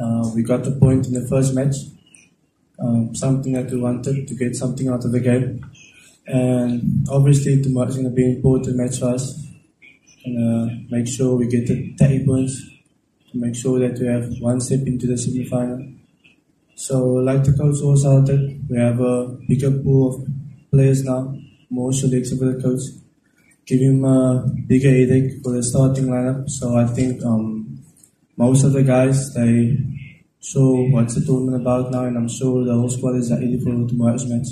Uh, we got the point in the first match, um, something that we wanted to get something out of the game. And obviously, tomorrow is going to be an important match for us. And uh, make sure we get the 30 points to make sure that we have one step into the semi final. So, like the coach also said, we have a bigger pool of players now, more selection for the coach, give him a bigger headache for the starting lineup. So, I think um, most of the guys they show what's the tournament about now, and I'm sure the whole squad is ready for tomorrow's match.